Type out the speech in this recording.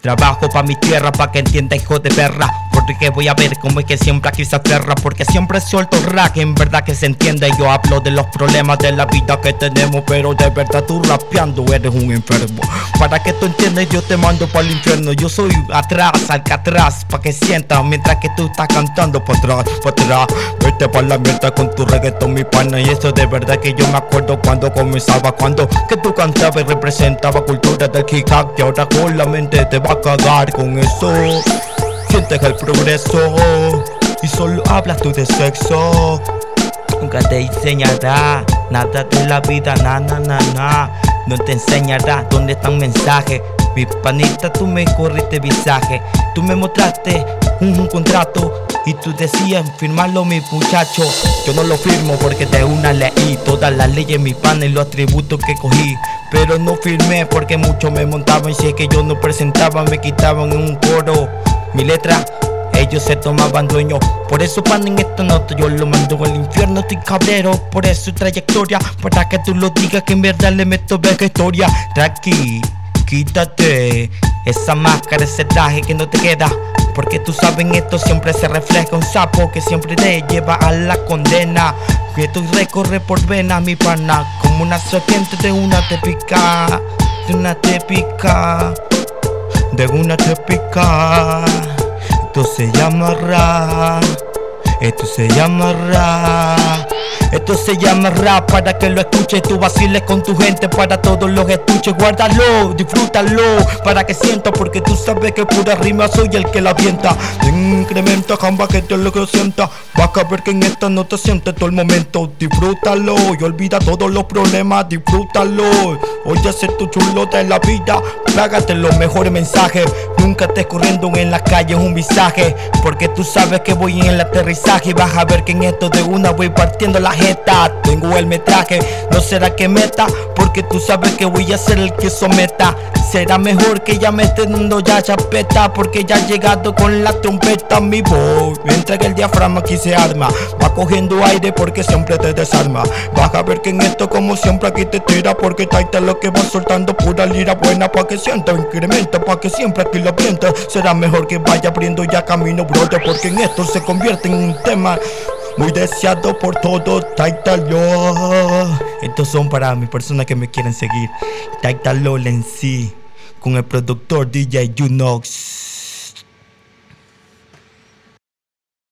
Trabajo pa' mi tierra, pa' que entienda hijo de perra Porque voy a ver cómo es que siempre aquí se aferra Porque siempre suelto rack, en verdad que se entiende Yo hablo de los problemas de la vida que tenemos Pero de verdad tú rapeando eres un enfermo Para que tú entiendas yo te mando para el infierno Yo soy atrás, atrás, pa' que sientas Mientras que tú estás cantando pa' atrás, pa' atrás Vete pa' la mierda con tu reggaetón mi pana Y eso de verdad que yo me acuerdo cuando comenzaba Cuando que tú cantabas y representaba cultura del hip hop Que ahora con la mente te va a cagar con eso. Sientes el progreso y solo hablas tú de sexo. Nunca te enseñará nada de la vida, na na na na. No te enseñará dónde están mensajes. Mi panita, tú me corriste visaje. Tú me mostraste un, contrato y tú decías firmarlo, mi muchacho. Yo no lo firmo porque de una leí todas las leyes, mi pan y los atributos que cogí. Pero no firmé porque muchos me montaban. Si es que yo no presentaba, me quitaban en un coro. Mi letra, ellos se tomaban dueño. Por eso, pan, en esta nota yo lo mando al infierno. Estoy cabrero por eso trayectoria. Para que tú lo digas que en verdad le meto vega historia. Tranqui, quítate esa máscara, ese traje que no te queda. Porque tú sabes en esto siempre se refleja un sapo que siempre te lleva a la condena. Que tú recorre por vena mi pana. Como una serpiente de una te pica. De una te pica. De una te pica. Esto se llama ra. Esto se llama ra. Esto se llama rap para que lo escuches, tú vaciles con tu gente para todos los estuches. Guárdalo, disfrútalo para que sienta, porque tú sabes que pura rima soy el que la avienta. Incrementa, jamba, que te lo que sienta. Vas a ver que en esta no te sientes todo el momento. Disfrútalo y olvida todos los problemas, disfrútalo. Oye, ser tu chulo de la vida, págate los mejores mensajes. Nunca estés corriendo en la calle, es un visaje. Porque tú sabes que voy en el aterrizaje y vas a ver que en esto de una voy partiendo tengo el metraje, no será que meta, porque tú sabes que voy a ser el que someta. Será mejor que ya me estén ya chapeta, porque ya ha llegado con la trompeta mi voz. Mientras que el diafragma aquí se arma, va cogiendo aire porque siempre te desarma. Vas a ver que en esto, como siempre, aquí te tira, porque taita lo que va soltando pura lira buena, pa' que sienta, incrementa, pa' que siempre aquí lo aprieta. Será mejor que vaya abriendo ya camino, brother, porque en esto se convierte en un tema muy deseado por todo Taitalo. Estos son para mis personas que me quieren seguir. Taitalo en sí, con el productor DJ Junox.